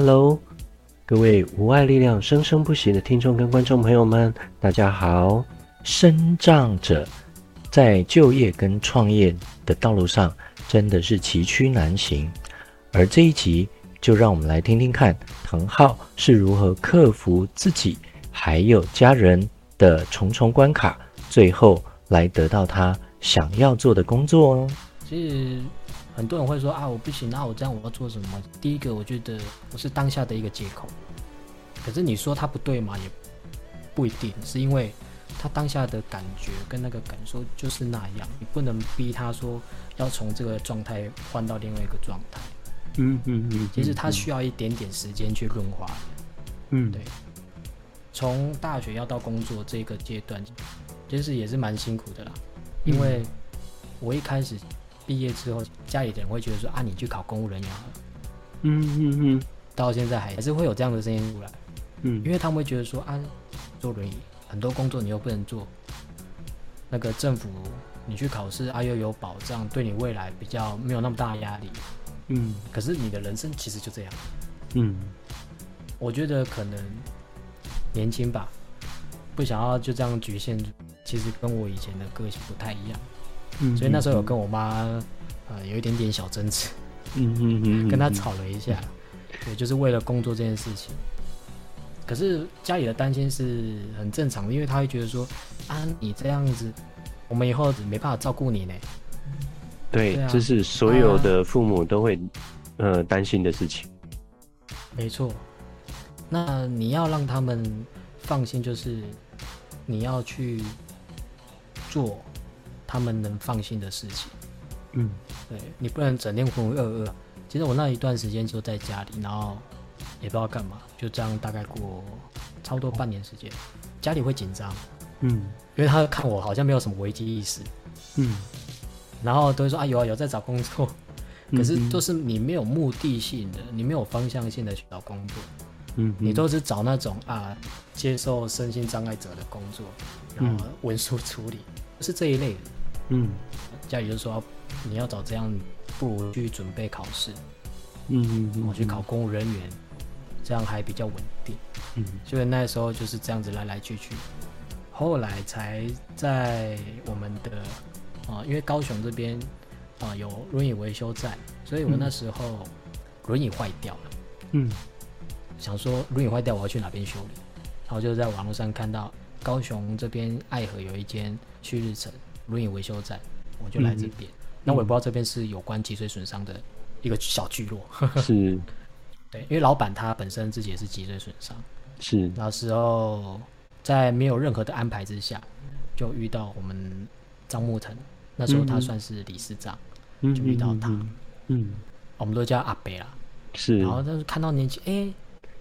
Hello，各位无爱力量生生不息的听众跟观众朋友们，大家好。生障者在就业跟创业的道路上真的是崎岖难行，而这一集就让我们来听听看腾浩是如何克服自己还有家人的重重关卡，最后来得到他想要做的工作哦。其实。很多人会说啊，我不行，那我这样我要做什么？第一个，我觉得我是当下的一个借口。可是你说他不对吗？也不一定，是因为他当下的感觉跟那个感受就是那样，你不能逼他说要从这个状态换到另外一个状态。嗯嗯嗯。其实他需要一点点时间去润滑。嗯，对。从大学要到工作这个阶段，其实也是蛮辛苦的啦，因为我一开始。毕业之后，家里的人会觉得说啊，你去考公务人员好了。嗯嗯嗯。到现在还还是会有这样的声音出来。嗯。因为他们会觉得说啊，坐轮椅很多工作你又不能做，那个政府你去考试啊又有保障，对你未来比较没有那么大压力。嗯。可是你的人生其实就这样。嗯。我觉得可能年轻吧，不想要就这样局限，其实跟我以前的个性不太一样。所以那时候有跟我妈，呃，有一点点小争执，嗯嗯嗯，跟她吵了一下，对，就是为了工作这件事情。可是家里的担心是很正常的，因为他会觉得说，啊，你这样子，我们以后没办法照顾你呢。对，这、啊、是所有的父母都会，呃，担心的事情。没错，那你要让他们放心，就是你要去做。他们能放心的事情，嗯，对，你不能整天浑浑噩噩。其实我那一段时间就在家里，然后也不知道干嘛，就这样大概过差不多半年时间，家里会紧张，嗯，因为他看我好像没有什么危机意识，嗯，然后都会说啊有啊有在找工作，可是都是你没有目的性的，你没有方向性的去找工作，嗯，你都是找那种啊接受身心障碍者的工作，然后文书处理，是这一类的。嗯，家里就说你要找这样，不如去准备考试。嗯嗯嗯，我去考公务人员，这样还比较稳定。嗯，所以那时候就是这样子来来去去，后来才在我们的啊，因为高雄这边啊有轮椅维修站，所以我那时候轮椅坏掉了。嗯，想说轮椅坏掉我要去哪边修理，然后就在网络上看到高雄这边爱河有一间旭日城。轮椅维修站，我就来这边。嗯、那我也不知道这边是有关脊髓损伤的一个小聚落。是，对，因为老板他本身自己也是脊髓损伤。是，那时候在没有任何的安排之下，就遇到我们张木腾。那时候他算是理事长，嗯、就遇到他。嗯，嗯我们都叫阿北啦。是。然后他看到年轻，哎、欸，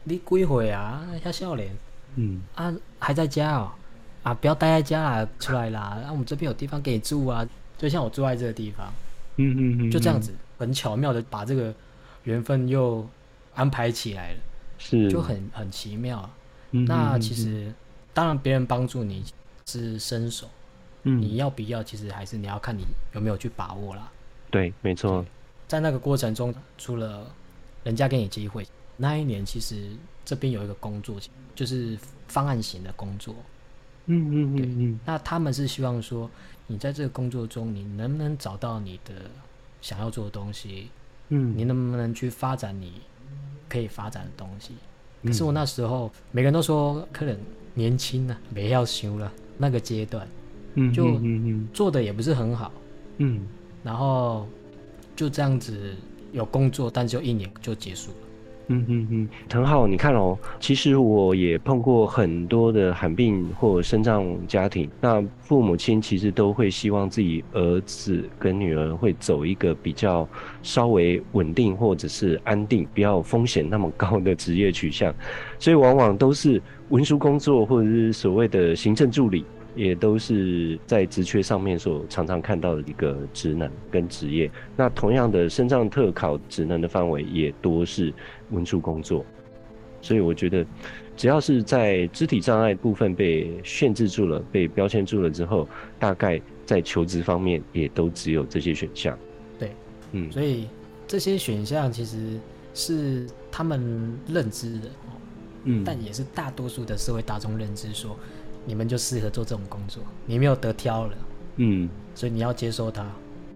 你几岁啊？他笑脸。嗯。啊，还在家哦。啊！不要待在家啦，出来啦！啊，我们这边有地方给你住啊，就像我住在这个地方，嗯嗯嗯，就这样子，很巧妙的把这个缘分又安排起来了，是，就很很奇妙。嗯，那其实当然别人帮助你是伸手，嗯，你要不要，其实还是你要看你有没有去把握啦。对，没错，在那个过程中，除了人家给你机会，那一年其实这边有一个工作，就是方案型的工作。嗯嗯嗯嗯，对，那他们是希望说，你在这个工作中，你能不能找到你的想要做的东西？嗯，你能不能去发展你可以发展的东西？可是我那时候，每个人都说可能年轻呢，没要修了那个阶段，嗯，就做的也不是很好，嗯，然后就这样子有工作，但就一年就结束了。嗯嗯嗯，腾浩，你看哦，其实我也碰过很多的罕病或身障家庭，那父母亲其实都会希望自己儿子跟女儿会走一个比较稍微稳定或者是安定、不要风险那么高的职业取向，所以往往都是文书工作或者是所谓的行政助理。也都是在职缺上面所常常看到的一个职能跟职业。那同样的，身障特考职能的范围也多是文书工作。所以我觉得，只要是在肢体障碍部分被限制住了、被标签住了之后，大概在求职方面也都只有这些选项。对，嗯，所以这些选项其实是他们认知的，嗯，但也是大多数的社会大众认知说，你们就适合做这种工作，你没有得挑了，嗯，所以你要接受它，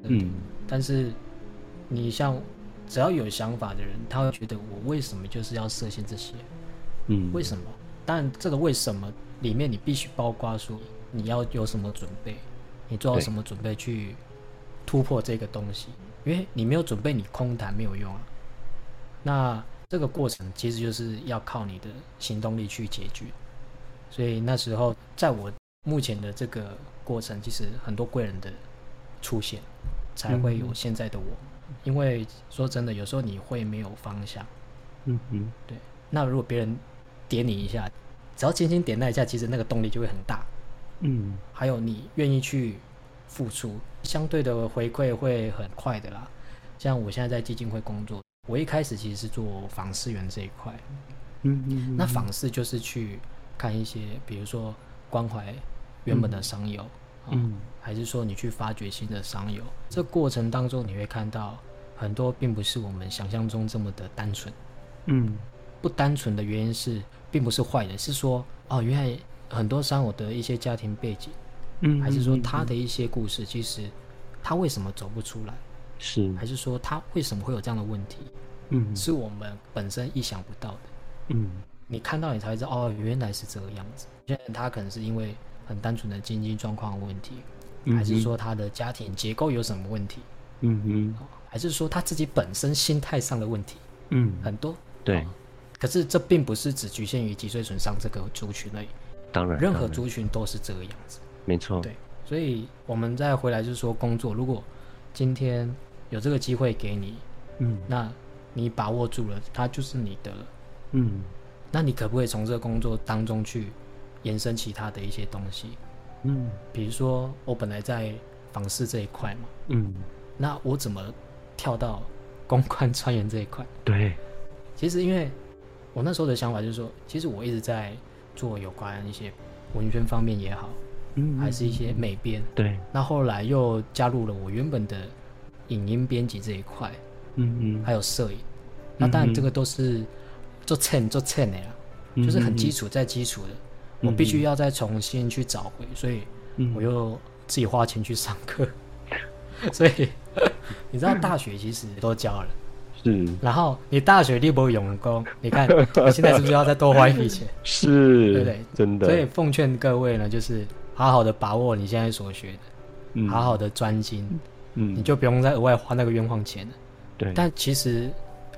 嗯，但是你像只要有想法的人，他会觉得我为什么就是要设限这些，嗯，为什么？当然这个为什么里面你必须包括说你要有什么准备，你做好什么准备去突破这个东西，因为你没有准备，你空谈没有用啊。那这个过程其实就是要靠你的行动力去解决。所以那时候，在我目前的这个过程，其实很多贵人的出现，才会有现在的我。嗯、因为说真的，有时候你会没有方向。嗯嗯，对。那如果别人点你一下，只要轻轻点那一下，其实那个动力就会很大。嗯。还有你愿意去付出，相对的回馈会很快的啦。像我现在在基金会工作，我一开始其实是做访视员这一块。嗯嗯。那访视就是去。看一些，比如说关怀原本的商友，嗯，还是说你去发掘新的商友，这过程当中你会看到很多并不是我们想象中这么的单纯，嗯，不单纯的原因是并不是坏的，是说哦，原来很多商友的一些家庭背景，嗯，还是说他的一些故事，其实他为什么走不出来，是，还是说他为什么会有这样的问题，嗯，是我们本身意想不到的，嗯。你看到你才会知道哦，原来是这个样子。现在他可能是因为很单纯的经济状况问题，嗯、还是说他的家庭结构有什么问题？嗯嗯，还是说他自己本身心态上的问题？嗯，很多。对、哦。可是这并不是只局限于脊髓损伤这个族群而已。当然。任何族群都是这个样子。没错。对。所以我们再回来就是说，工作如果今天有这个机会给你，嗯，那你把握住了，它就是你的了。嗯。那你可不可以从这个工作当中去延伸其他的一些东西？嗯，比如说我本来在访视这一块嘛，嗯，那我怎么跳到公关专员这一块？对，其实因为我那时候的想法就是说，其实我一直在做有关一些文宣方面也好，嗯，还是一些美编，对。那后来又加入了我原本的影音编辑这一块，嗯嗯，还有摄影，那当然这个都是。做蹭做蹭的啦，就是很基础再基础的，嗯、我必须要再重新去找回，所以我又自己花钱去上课，嗯、所以你知道大学其实都教了，是，然后你大学立不用功，你看 你现在是不是要再多花一笔钱？是，对不对？真的。所以奉劝各位呢，就是好好的把握你现在所学的，嗯、好好的专精，嗯，你就不用再额外花那个冤枉钱了。对，但其实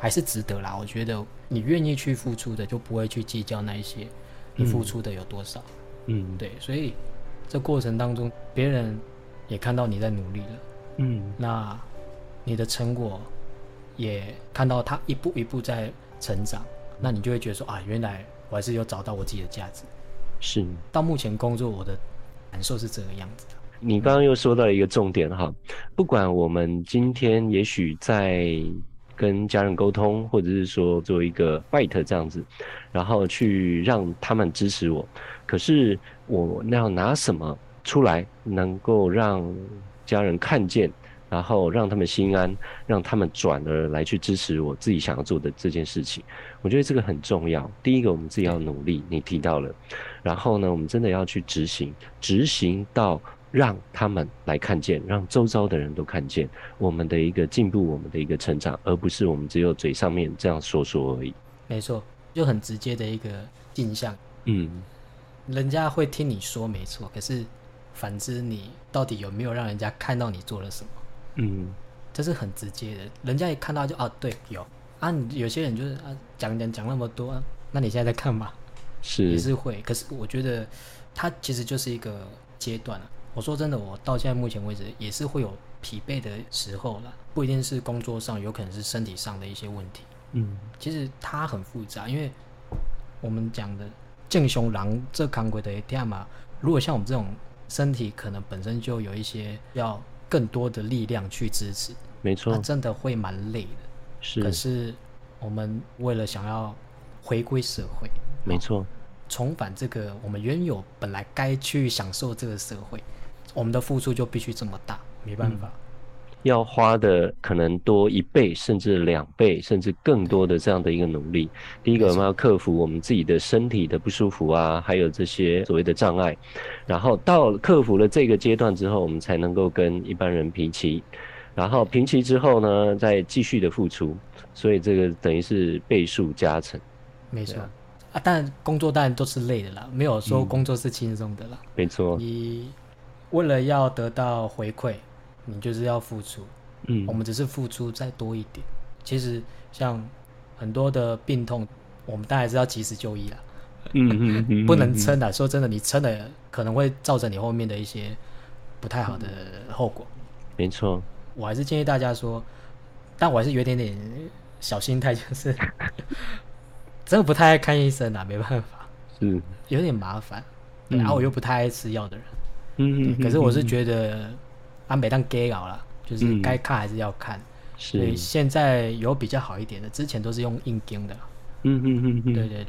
还是值得啦，我觉得。你愿意去付出的，就不会去计较那一些你付出的有多少。嗯，对，所以这过程当中，别人也看到你在努力了。嗯，那你的成果也看到他一步一步在成长，那你就会觉得说啊，原来我还是有找到我自己的价值。是，到目前工作，我的感受是这个样子的。你刚刚又说到了一个重点哈，不管我们今天也许在。跟家人沟通，或者是说做一个 fight 这样子，然后去让他们支持我。可是我要拿什么出来，能够让家人看见，然后让他们心安，让他们转而来去支持我自己想要做的这件事情。我觉得这个很重要。第一个，我们自己要努力，你提到了。然后呢，我们真的要去执行，执行到。让他们来看见，让周遭的人都看见我们的一个进步，我们的一个成长，而不是我们只有嘴上面这样说说而已。没错，就很直接的一个镜像。嗯，人家会听你说没错，可是反之，你到底有没有让人家看到你做了什么？嗯，这是很直接的，人家一看到就啊，对，有啊。有些人就是啊，讲讲讲那么多，啊，那你现在在干嘛？是也是会，可是我觉得它其实就是一个阶段啊。我说真的，我到现在目前为止也是会有疲惫的时候了，不一定是工作上，有可能是身体上的一些问题。嗯，其实它很复杂，因为我们讲的健雄狼这扛鬼的天嘛，如果像我们这种身体可能本身就有一些要更多的力量去支持，没错，真的会蛮累的。是，可是我们为了想要回归社会，没错，重返这个我们原有本来该去享受这个社会。我们的付出就必须这么大，没办法。要花的可能多一倍，甚至两倍，甚至更多的这样的一个努力。第一个，我们要克服我们自己的身体的不舒服啊，还有这些所谓的障碍。然后到克服了这个阶段之后，我们才能够跟一般人平齐。然后平齐之后呢，再继续的付出。所以这个等于是倍数加成。没错。啊，但工作当然都是累的啦，没有说工作是轻松的啦。嗯、没错，你为了要得到回馈，你就是要付出。嗯，我们只是付出再多一点。其实像很多的病痛，我们当然是要及时就医啦。嗯嗯嗯，不能撑的。说真的，你撑了可能会造成你后面的一些不太好的后果。没错，我还是建议大家说，但我还是有一点点小心态，就是。真的不太爱看医生啊，没办法，是有点麻烦，然后、嗯啊、我又不太爱吃药的人，嗯可是我是觉得，安北当 gay 搞了，就是该看还是要看，是、嗯。所以现在有比较好一点的，之前都是用硬钉的，嗯嗯嗯嗯，对对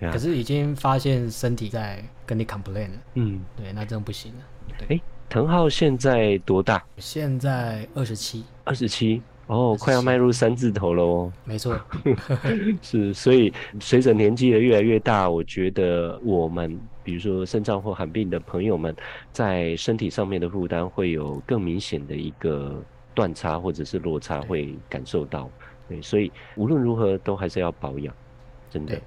对，可是已经发现身体在跟你 complain 了，嗯，对，那真的不行了。对，哎，藤浩现在多大？现在二十七，二十七。哦，快要迈入三字头了哦。没错，是，所以随着年纪的越来越大，我觉得我们，比如说肾脏或罕病的朋友们，在身体上面的负担会有更明显的一个断差或者是落差，会感受到。对，所以无论如何都还是要保养，真的。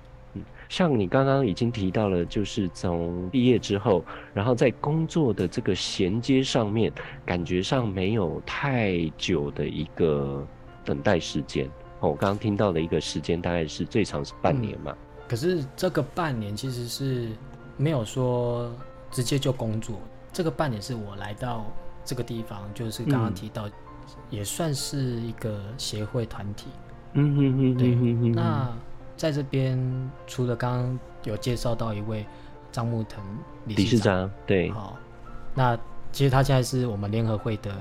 像你刚刚已经提到了，就是从毕业之后，然后在工作的这个衔接上面，感觉上没有太久的一个等待时间。哦，我刚刚听到的一个时间大概是最长是半年嘛。嗯，可是这个半年其实是没有说直接就工作，这个半年是我来到这个地方，就是刚刚提到，也算是一个协会团体。嗯嗯嗯，对，那。在这边，除了刚刚有介绍到一位张木腾理事长，对，好，那其实他现在是我们联合会的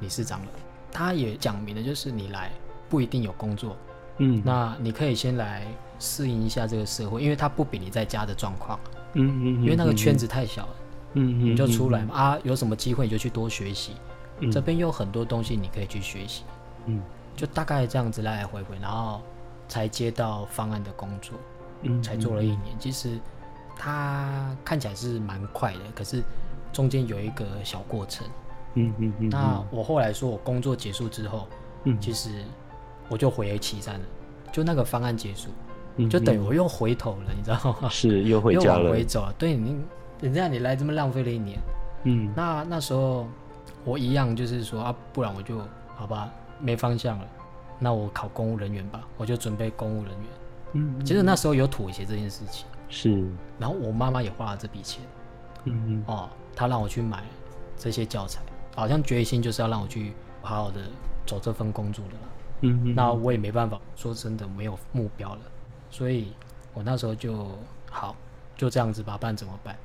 理事长了。他也讲明了，就是你来不一定有工作，嗯，那你可以先来适应一下这个社会，因为他不比你在家的状况，嗯嗯，因为那个圈子太小了，嗯嗯，你就出来嘛，啊，有什么机会你就去多学习，嗯，这边有很多东西你可以去学习，嗯，就大概这样子来来回回，然后。才接到方案的工作，嗯，才做了一年。嗯、其实他看起来是蛮快的，可是中间有一个小过程。嗯嗯嗯。那我后来说我工作结束之后，嗯，其实我就回岐山了，就那个方案结束，嗯、就等于我又回头了，你知道吗？是又回家了，又往回走了。对你，人家你来这么浪费了一年，嗯，那那时候我一样就是说啊，不然我就好吧，没方向了。那我考公务人员吧，我就准备公务人员。嗯，其实那时候有妥协这件事情。是。然后我妈妈也花了这笔钱。嗯嗯。哦，她让我去买这些教材，好像决心就是要让我去好好的走这份工作的了。嗯嗯。那我也没办法，说真的没有目标了，所以我那时候就好，就这样子吧，办怎么办？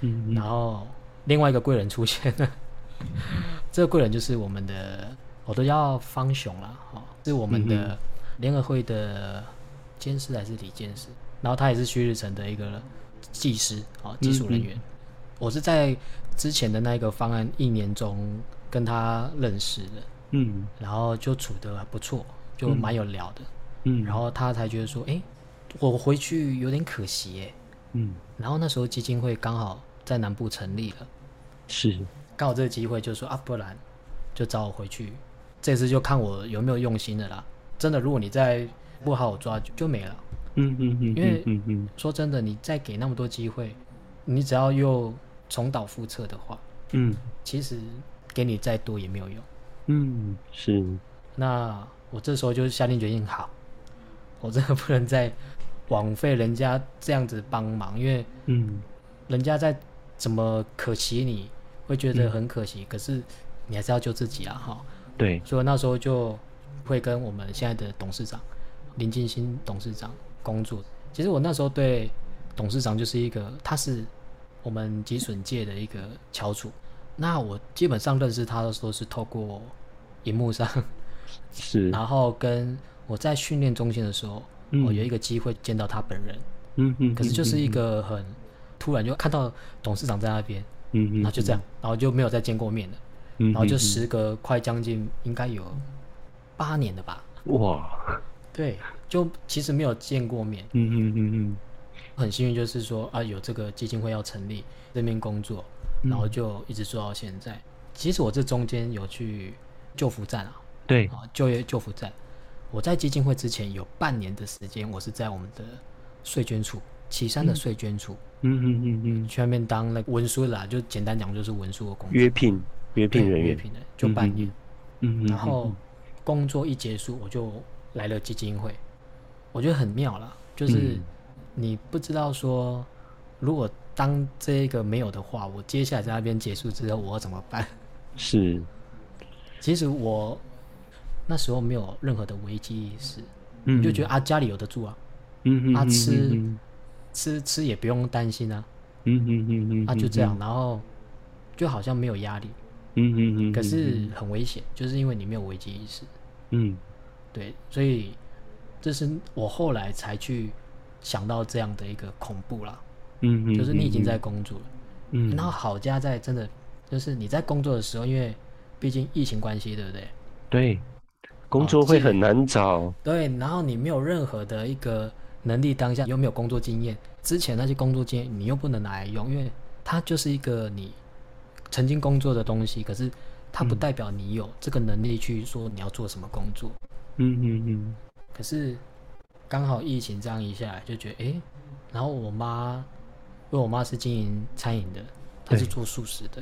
嗯嗯。然后另外一个贵人出现了，这个贵人就是我们的。我都叫方雄了，哈，是我们的联合会的监事还是理监事？然后他也是旭日城的一个技师，哦，技术人员。我是在之前的那个方案一年中跟他认识的，嗯，然后就处得还不错，就蛮有聊的，嗯，然后他才觉得说，哎，我回去有点可惜，哎，嗯，然后那时候基金会刚好在南部成立了，是，刚好这个机会就说啊，不然就找我回去。这次就看我有没有用心的啦。真的，如果你再不好好抓，就，就没了。嗯嗯嗯。因为说真的，你再给那么多机会，你只要又重蹈覆辙的话，嗯，其实给你再多也没有用。嗯，是。那我这时候就下定决心，好，我真的不能再枉费人家这样子帮忙，因为嗯，人家在怎么可惜你会觉得很可惜，嗯、可是你还是要救自己啊，哈。对，所以那时候就会跟我们现在的董事长林金星董事长工作。其实我那时候对董事长就是一个，他是我们集损界的一个翘楚。那我基本上认识他的时候是透过荧幕上 是，然后跟我在训练中心的时候，嗯、我有一个机会见到他本人。嗯嗯。可是就是一个很突然就看到董事长在那边，嗯嗯，然后就这样，然后就没有再见过面了。然后就时隔快将近应该有八年了吧。哇，对，就其实没有见过面。嗯嗯嗯嗯，很幸运就是说啊，有这个基金会要成立，这边工作，然后就一直做到现在。其实我这中间有去救服站啊，对啊，就业救服站。我在基金会之前有半年的时间，我是在我们的税捐处，旗山的税捐处，嗯嗯嗯嗯，去那边当那个文书啦，就简单讲就是文书的工作。约聘，约聘人员，约聘的，就半年。嗯嗯。然后工作一结束，我就来了基金会，我觉得很妙啦，就是你不知道说，如果当这个没有的话，我接下来在那边结束之后，我要怎么办？是。其实我。那时候没有任何的危机意识，嗯，就觉得啊家里有得住啊，嗯嗯，啊吃、嗯、吃吃也不用担心啊，嗯嗯嗯嗯，啊就这样，然后就好像没有压力，嗯嗯嗯，可是很危险，就是因为你没有危机意识，嗯，对，所以这是我后来才去想到这样的一个恐怖啦，嗯嗯，就是你已经在工作了，嗯，然后好家在真的就是你在工作的时候，因为毕竟疫情关系，对不对？对。工作会很难找，哦，对，然后你没有任何的一个能力，当下又没有工作经验，之前那些工作经验你又不能拿来用，因为它就是一个你曾经工作的东西，可是它不代表你有这个能力去说你要做什么工作。嗯嗯嗯。可是刚好疫情这样一下来，就觉得哎，然后我妈，因为我妈是经营餐饮的，她是做素食的，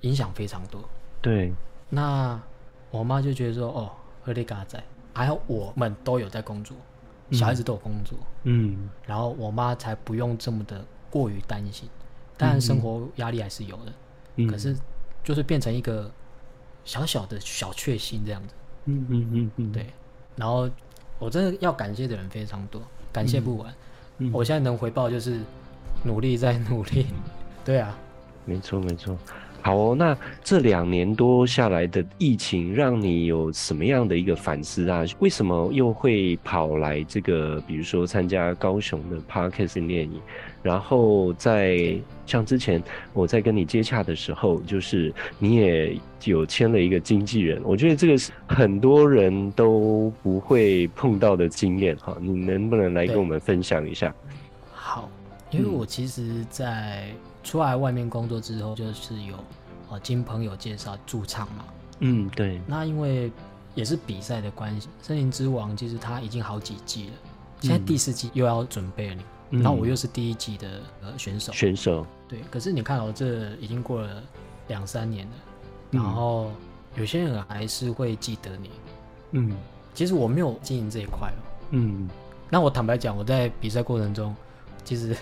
影响非常多。对。那我妈就觉得说，哦。和你嘎在，还有我们都有在工作，小孩子都有工作，嗯，然后我妈才不用这么的过于担心，当然生活压力还是有的，嗯，可是就是变成一个小小的小确幸这样子，嗯嗯嗯嗯，对，然后我真的要感谢的人非常多，感谢不完，嗯，我现在能回报就是努力在努力，对啊，没错没错。好哦，那这两年多下来的疫情，让你有什么样的一个反思啊？为什么又会跑来这个，比如说参加高雄的训练营？然后在像之前我在跟你接洽的时候，就是你也有签了一个经纪人，我觉得这个是很多人都不会碰到的经验哈。你能不能来跟我们分享一下？好，因为我其实，在。出来外面工作之后，就是有，呃，经朋友介绍驻唱嘛。嗯，对。那因为也是比赛的关系，《森林之王》其实它已经好几季了，现在第四季又要准备了。嗯。然后我又是第一季的呃选手。选手。对。可是你看，哦这已经过了两三年了，然后有些人还是会记得你。嗯。其实我没有经营这一块哦。嗯。那我坦白讲，我在比赛过程中，其实。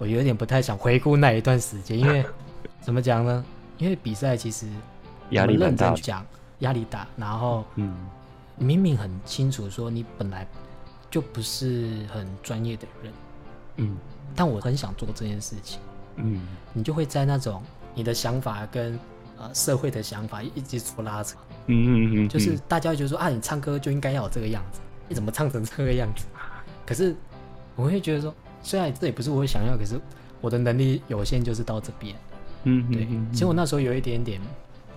我有点不太想回顾那一段时间，因为 怎么讲呢？因为比赛其实压力很大，讲压力大，然后嗯，明明很清楚说你本来就不是很专业的人，嗯，但我很想做这件事情，嗯，你就会在那种你的想法跟呃社会的想法一直做拉扯，嗯嗯嗯，就是大家会觉得说啊，你唱歌就应该要有这个样子，你怎么唱成这个样子？可是我会觉得说。虽然这也不是我想要，可是我的能力有限，就是到这边。嗯，对。其实我那时候有一点点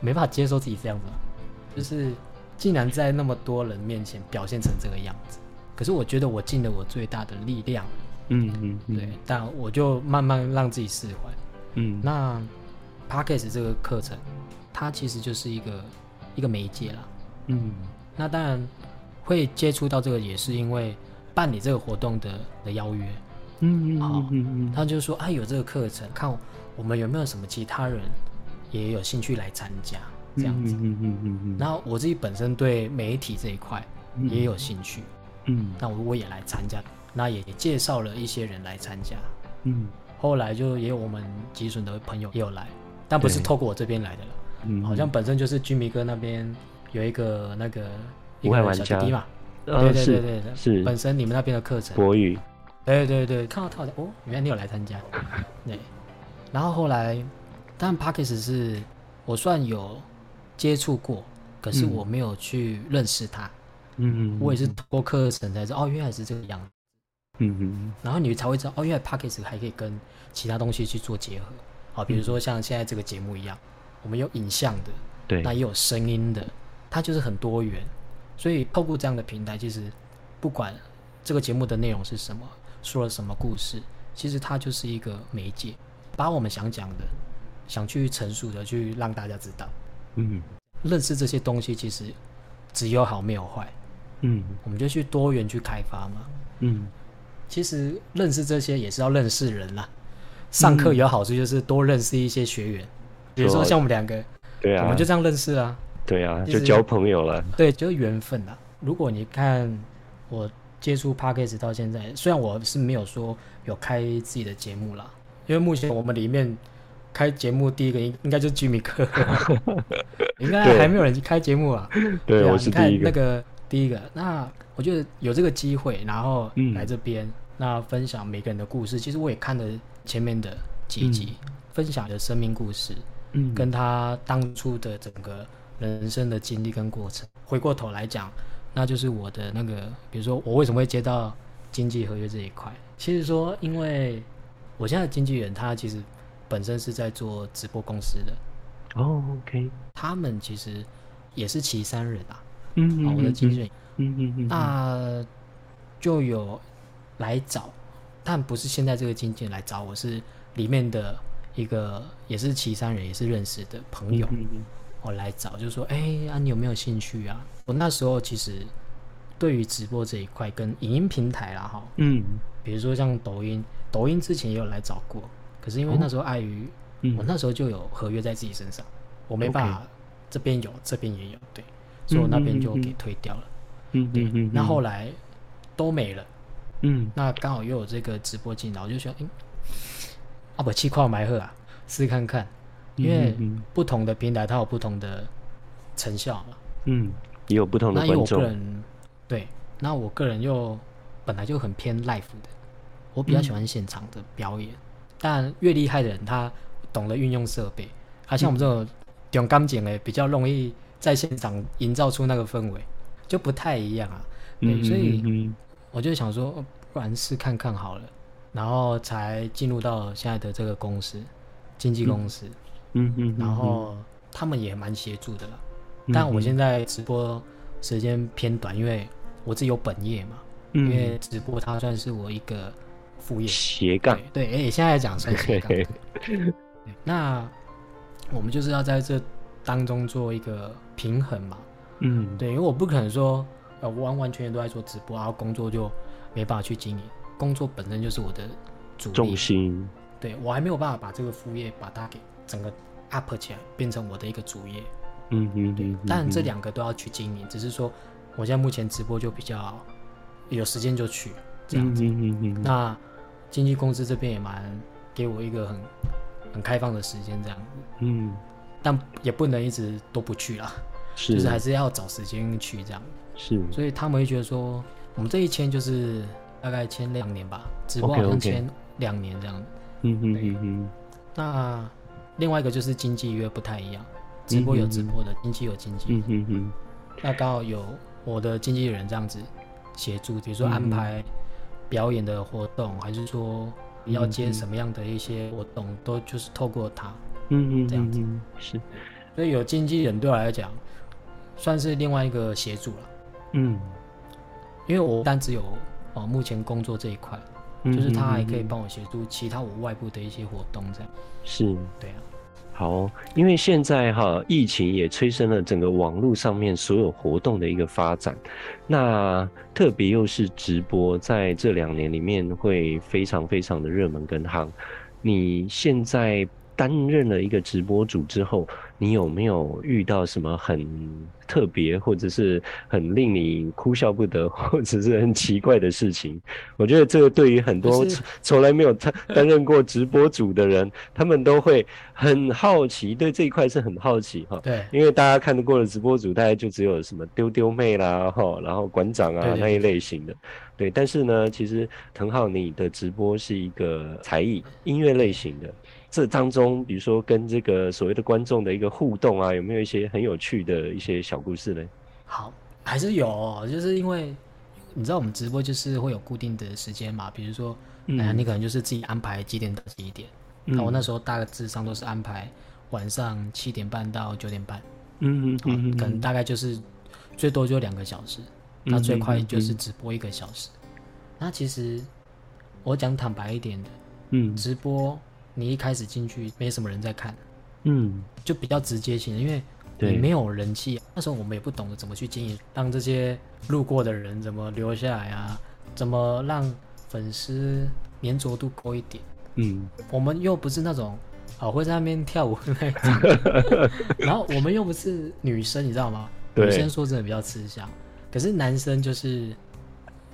没办法接受自己这样子，就是竟然在那么多人面前表现成这个样子。可是我觉得我尽了我最大的力量。嗯嗯，对。但我就慢慢让自己释怀。嗯，那 p a c k a g e 这个课程，它其实就是一个一个媒介啦。嗯，那当然会接触到这个，也是因为办理这个活动的的邀约。嗯嗯，嗯，他就说啊，有这个课程，看我们有没有什么其他人也有兴趣来参加这样子。嗯嗯嗯嗯。然后我自己本身对媒体这一块也有兴趣，嗯，那我我也来参加，那也介绍了一些人来参加，嗯，后来就也有我们集损的朋友也有来，但不是透过我这边来的了，嗯，好像本身就是居民哥那边有一个那个一个小弟弟嘛，对对对对，是。本身你们那边的课程。国语。对对对，看到他的哦，原来你有来参加，对。然后后来，但 Podcast 是我算有接触过，可是我没有去认识他。嗯嗯。我也是通过课程才知道，哦，原来是这个样子。嗯嗯。然后你才会知道，哦，原来 p o c k e t 还可以跟其他东西去做结合。好，比如说像现在这个节目一样，我们有影像的，对，那也有声音的，它就是很多元。所以透过这样的平台，其实不管这个节目的内容是什么，说了什么故事，其实它就是一个媒介，把我们想讲的、想去陈述的，去让大家知道。嗯，认识这些东西其实只有好没有坏。嗯，我们就去多元去开发嘛。嗯，其实认识这些也是要认识人啦。上课有好处就是多认识一些学员，嗯、比如说像我们两个，对啊，我们就这样认识啊。对啊，就交朋友了。对，就是缘分啦。如果你看我接触 Podcast 到现在，虽然我是没有说有开自己的节目啦，因为目前我们里面开节目第一个应应该就是吉米克，应该还没有人开节目啊。对，啊，我是第一个。那个第一个，那我觉得有这个机会，然后来这边、嗯，那分享每个人的故事。其实我也看了前面的几集，嗯、分享的生命故事，嗯，跟他当初的整个人生的经历跟过程。回过头来讲，那就是我的那个，比如说我为什么会接到经纪合约这一块。其实说，因为我现在的经纪人他其实本身是在做直播公司的。哦，OK，他们其实也是岐山人啊。嗯，好，我的经纪人，嗯嗯嗯，那就有来找，但不是现在这个经纪人来找我，是里面的一个也是岐山人，也是认识的朋友，我来找，就说，哎、欸，啊，你有没有兴趣啊？我那时候其实对于直播这一块跟影音平台啦，哈，嗯，比如说像抖音，抖音之前也有来找过，可是因为那时候碍于我那时候就有合约在自己身上，我没办法，这边有，这边也有，对。所以我那边就给推掉了，嗯嗯，那后来都没了，嗯，那刚好又有这个直播进来，我就想，哎，啊不，气矿埋鹤啊，试看看，因为不同的平台它有不同的成效嘛，嗯，也有不同的观众。那我个人对，那我个人又本来就很偏 live 的，我比较喜欢现场的表演，但越厉害的人他懂得运用设备，啊，像我们这种重感情的比较容易。在现场营造出那个氛围，就不太一样啊。对，嗯、所以我就想说，不然试看看好了，然后才进入到现在的这个公司，经纪公司。嗯嗯。然后他们也蛮协助的啦。嗯、但我现在直播时间偏短，因为我自己有本业嘛。嗯。因为直播它算是我一个副业。斜杠。对，哎、欸，现在讲算斜杠。那我们就是要在这。当中做一个平衡嘛，嗯，对，因为我不可能说，呃，完完全全都在做直播，然后工作就没办法去经营。工作本身就是我的主力重心，对，我还没有办法把这个副业把它给整个 up 起来，变成我的一个主业。嗯嗯，对。但这两个都要去经营，只是说我现在目前直播就比较有时间就去这样子。嗯嗯嗯。那经纪公司这边也蛮给我一个很很开放的时间，这样子。嗯。但也不能一直都不去啦，是，就是还是要找时间去这样。是，所以他们会觉得说，我们这一签就是大概签两年吧，直播好像签两年这样。嗯嗯嗯嗯。那另外一个就是经纪约不太一样，直播有直播的，经纪有经纪。嗯嗯嗯。那刚好有我的经纪人这样子协助，比如说安排表演的活动，还是说要接什么样的一些活动，都就是透过他。嗯嗯，这样子是，所以有经纪人对我来讲，算是另外一个协助了。嗯，因为我不单只有哦，目前工作这一块，就是他还可以帮我协助其他我外部的一些活动，这样。是，对啊。好，因为现在哈疫情也催生了整个网络上面所有活动的一个发展，那特别又是直播，在这两年里面会非常非常的热门跟夯。你现在。担任了一个直播主之后，你有没有遇到什么很特别，或者是很令你哭笑不得，或者是很奇怪的事情？我觉得这个对于很多从来没有担担任过直播主的人，他们都会很好奇，对这一块是很好奇哈。对，因为大家看得过的直播主，大概就只有什么丢丢妹啦，哈，然后馆长啊那一类型的。对，但是呢，其实腾浩你的直播是一个才艺音乐类型的。这当中，比如说跟这个所谓的观众的一个互动啊，有没有一些很有趣的一些小故事呢？好，还是有哦，就是因为你知道我们直播就是会有固定的时间嘛，比如说，嗯、哎呀，你可能就是自己安排几点到几点。那、嗯、我那时候大致上都是安排晚上七点半到九点半。嗯嗯嗯，可能大概就是最多就两个小时，那最快就是直播一个小时。那其实我讲坦白一点的，嗯，直播你一开始进去没什么人在看，嗯，就比较直接性，因为你没有人气。那时候我们也不懂得怎么去经营，让这些路过的人怎么留下来啊，怎么让粉丝粘着度高一点。嗯，我们又不是那种好会在那边跳舞的那种，然后我们又不是女生，你知道吗？女生说真的比较吃香，可是男生就是。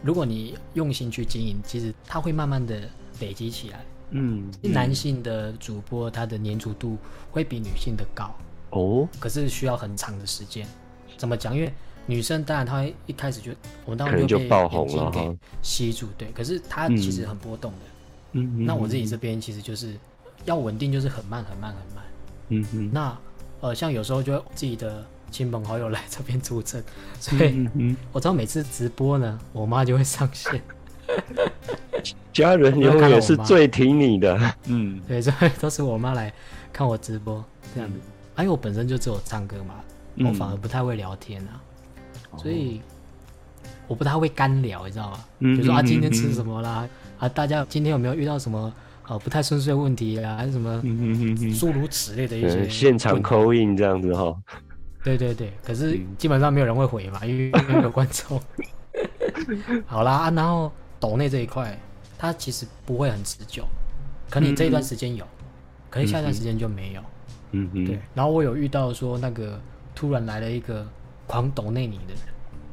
如果你用心去经营，其实他会慢慢的累积起来。嗯，男性的主播他的粘着度会比女性的高哦，可是需要很长的时间。怎么讲？因为女生当然她一开始就我们当时就被爆红了给吸住，对。可是她其实很波动的。嗯，那我自己这边其实就是要稳定，就是很慢很慢很慢。嗯嗯。那呃，像有时候就自己的。亲朋好友来这边助阵，所以我知道每次直播呢，我妈就会上线。家人永远是最挺你的，嗯，对，所以都是我妈来看我直播这样子。因为我本身就只有唱歌嘛，我反而不太会聊天啊，所以我不太会干聊，你知道吗？比如说啊，今天吃什么啦？啊，大家今天有没有遇到什么呃不太顺遂的问题啊？还是什么诸如此类的一些现场 call in 这样子哈。对对对，可是基本上没有人会回嘛，嗯、因为没有观众。好啦，啊、然后抖内这一块，它其实不会很持久，可能你这一段时间有，嗯、可能下一段时间就没有。嗯嗯。对，然后我有遇到说那个突然来了一个狂抖内你的人，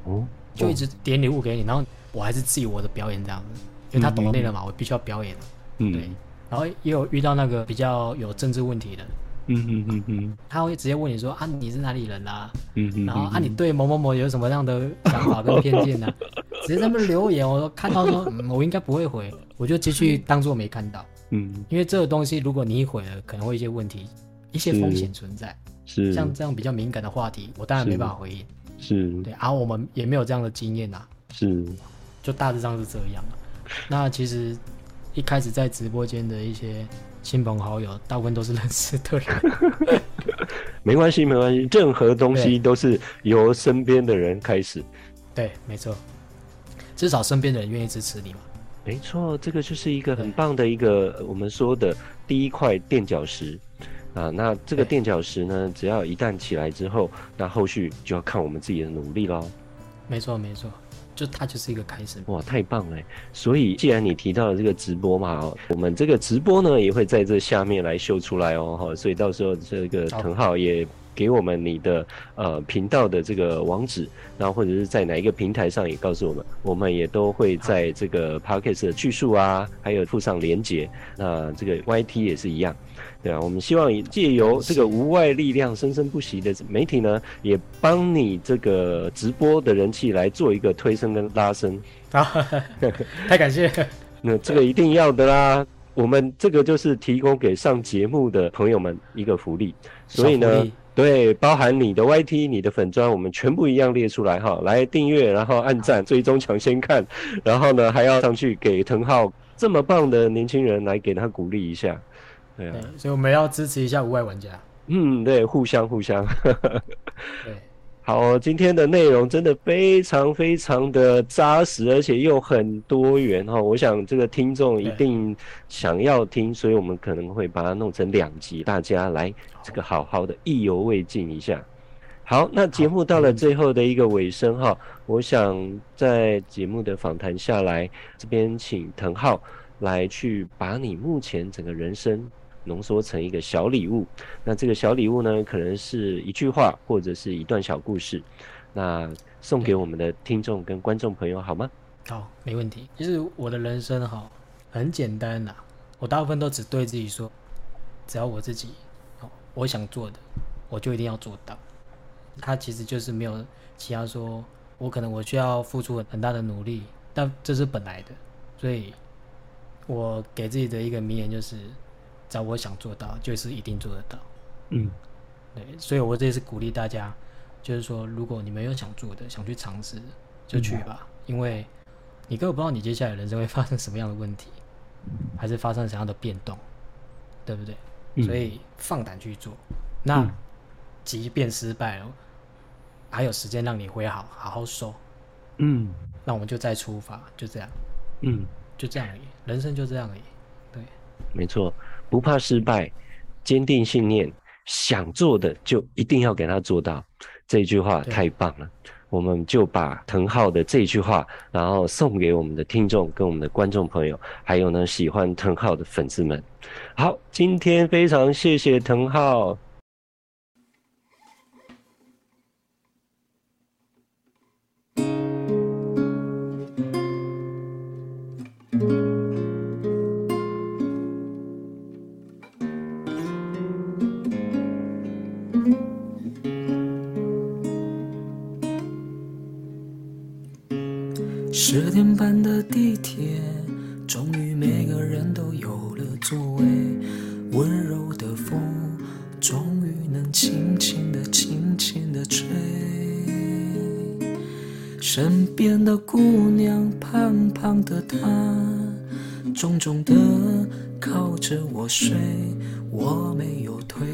哦，就一直点礼物给你，然后我还是自己我的表演这样子，因为他抖内了嘛，我必须要表演。嗯。对，然后也有遇到那个比较有政治问题的。嗯嗯嗯嗯，他会直接问你说啊，你是哪里人啊？嗯嗯，然后啊，你对某某某有什么样的想法跟偏见呢？直接在那边留言，我看到说，嗯，我应该不会回，我就继续当做没看到。嗯，因为这个东西，如果你一回了，可能会一些问题，一些风险存在。是，像这样比较敏感的话题，我当然没办法回应。是，对，而我们也没有这样的经验呐。是，就大致上是这样。那其实一开始在直播间的一些。亲朋好友大部分都是认识的人，没关系，没关系，任何东西都是由身边的人开始。对，没错，至少身边的人愿意支持你嘛。没错，这个就是一个很棒的一个我们说的第一块垫脚石啊。那这个垫脚石呢，只要一旦起来之后，那后续就要看我们自己的努力喽。没错，没错。就它就是一个开始哇，太棒了！所以既然你提到了这个直播嘛，我们这个直播呢也会在这下面来秀出来哦，哈，所以到时候这个腾浩也给我们你的呃频道的这个网址，然后或者是在哪一个平台上也告诉我们，我们也都会在这个 Podcast 的叙述啊，还有附上连接，那这个 YT 也是一样。对啊，我们希望借由这个无外力量生生不息的媒体呢，也帮你这个直播的人气来做一个推升跟拉升。啊，太感谢！那这个一定要的啦，我们这个就是提供给上节目的朋友们一个福利。所以呢，对，包含你的 YT、你的粉砖，我们全部一样列出来哈，来订阅，然后按赞、追踪、抢先看，然后呢还要上去给腾浩这么棒的年轻人来给他鼓励一下。对啊，所以我们要支持一下无碍玩家。嗯，对，互相互相。对，好，今天的内容真的非常非常的扎实，而且又很多元哈。我想这个听众一定想要听，所以我们可能会把它弄成两集，大家来这个好好的意犹未尽一下。好，那节目到了最后的一个尾声哈，我想在节目的访谈下来，这边请腾浩来去把你目前整个人生。浓缩成一个小礼物，那这个小礼物呢，可能是一句话或者是一段小故事，那送给我们的听众跟观众朋友好吗？好，没问题。其实我的人生哈很简单呐，我大部分都只对自己说，只要我自己，我想做的，我就一定要做到。他其实就是没有其他说，我可能我需要付出很大的努力，但这是本来的，所以我给自己的一个名言就是。只要我想做到，就是一定做得到。嗯，对，所以我这次鼓励大家，就是说，如果你们有想做的，想去尝试，就去吧，嗯、因为你根本不知道你接下来人生会发生什么样的问题，还是发生什么样的变动，对不对？嗯、所以放胆去做。那、嗯、即便失败了，还有时间让你回好，好好收。嗯，那我们就再出发，就这样。嗯，就这样而已，人生就这样而已。对，没错，不怕失败，坚定信念，想做的就一定要给他做到。这句话太棒了，我们就把腾浩的这句话，然后送给我们的听众跟我们的观众朋友，还有呢喜欢腾浩的粉丝们。好，今天非常谢谢腾浩。十点半的地铁，终于每个人都有了座位。温柔的风，终于能轻轻的、轻轻的吹。身边的姑娘，胖胖的她，重重的靠着我睡。我没有推，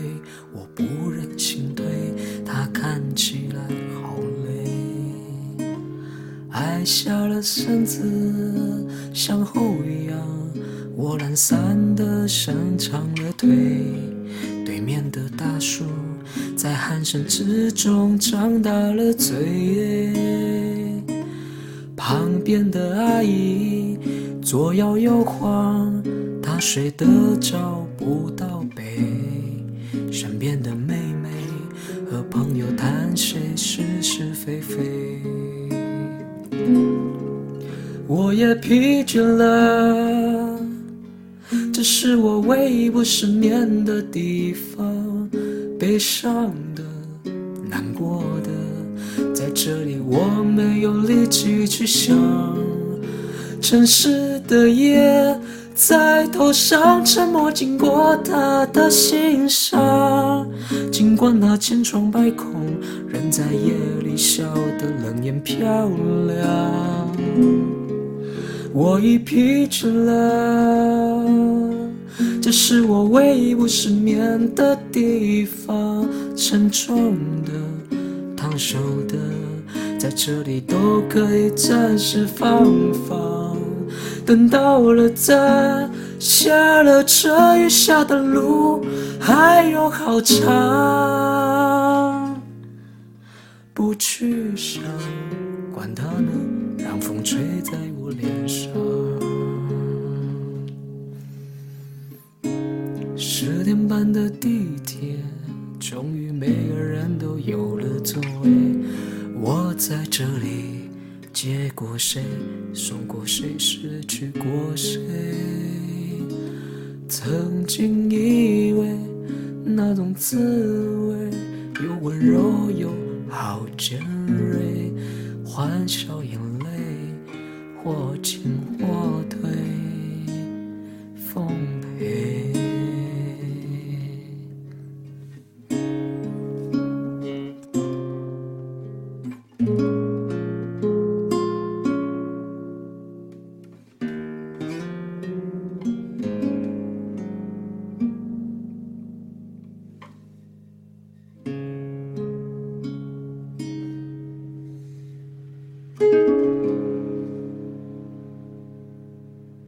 身子，向后仰，我懒散地伸长了腿。对面的大叔在鼾声之中张大了嘴，旁边的阿姨左摇右晃，她睡得找不到北。身边的妹妹和朋友谈谁是是非非。我也疲倦了，这是我唯一不失眠的地方。悲伤的、难过的，在这里我没有力气去想。城市的夜在头上沉默，经过他的心上。尽管那千疮百孔，仍在夜里笑得冷眼漂亮。我已疲倦了，这是我唯一不失眠的地方。沉重的、烫手的，在这里都可以暂时放放。等到了再下了车，余下的路还有好长。不去想，管它呢，让风吹在我脸上。过谁，送过谁，失去过谁？曾经以为那种滋味，又温柔又好尖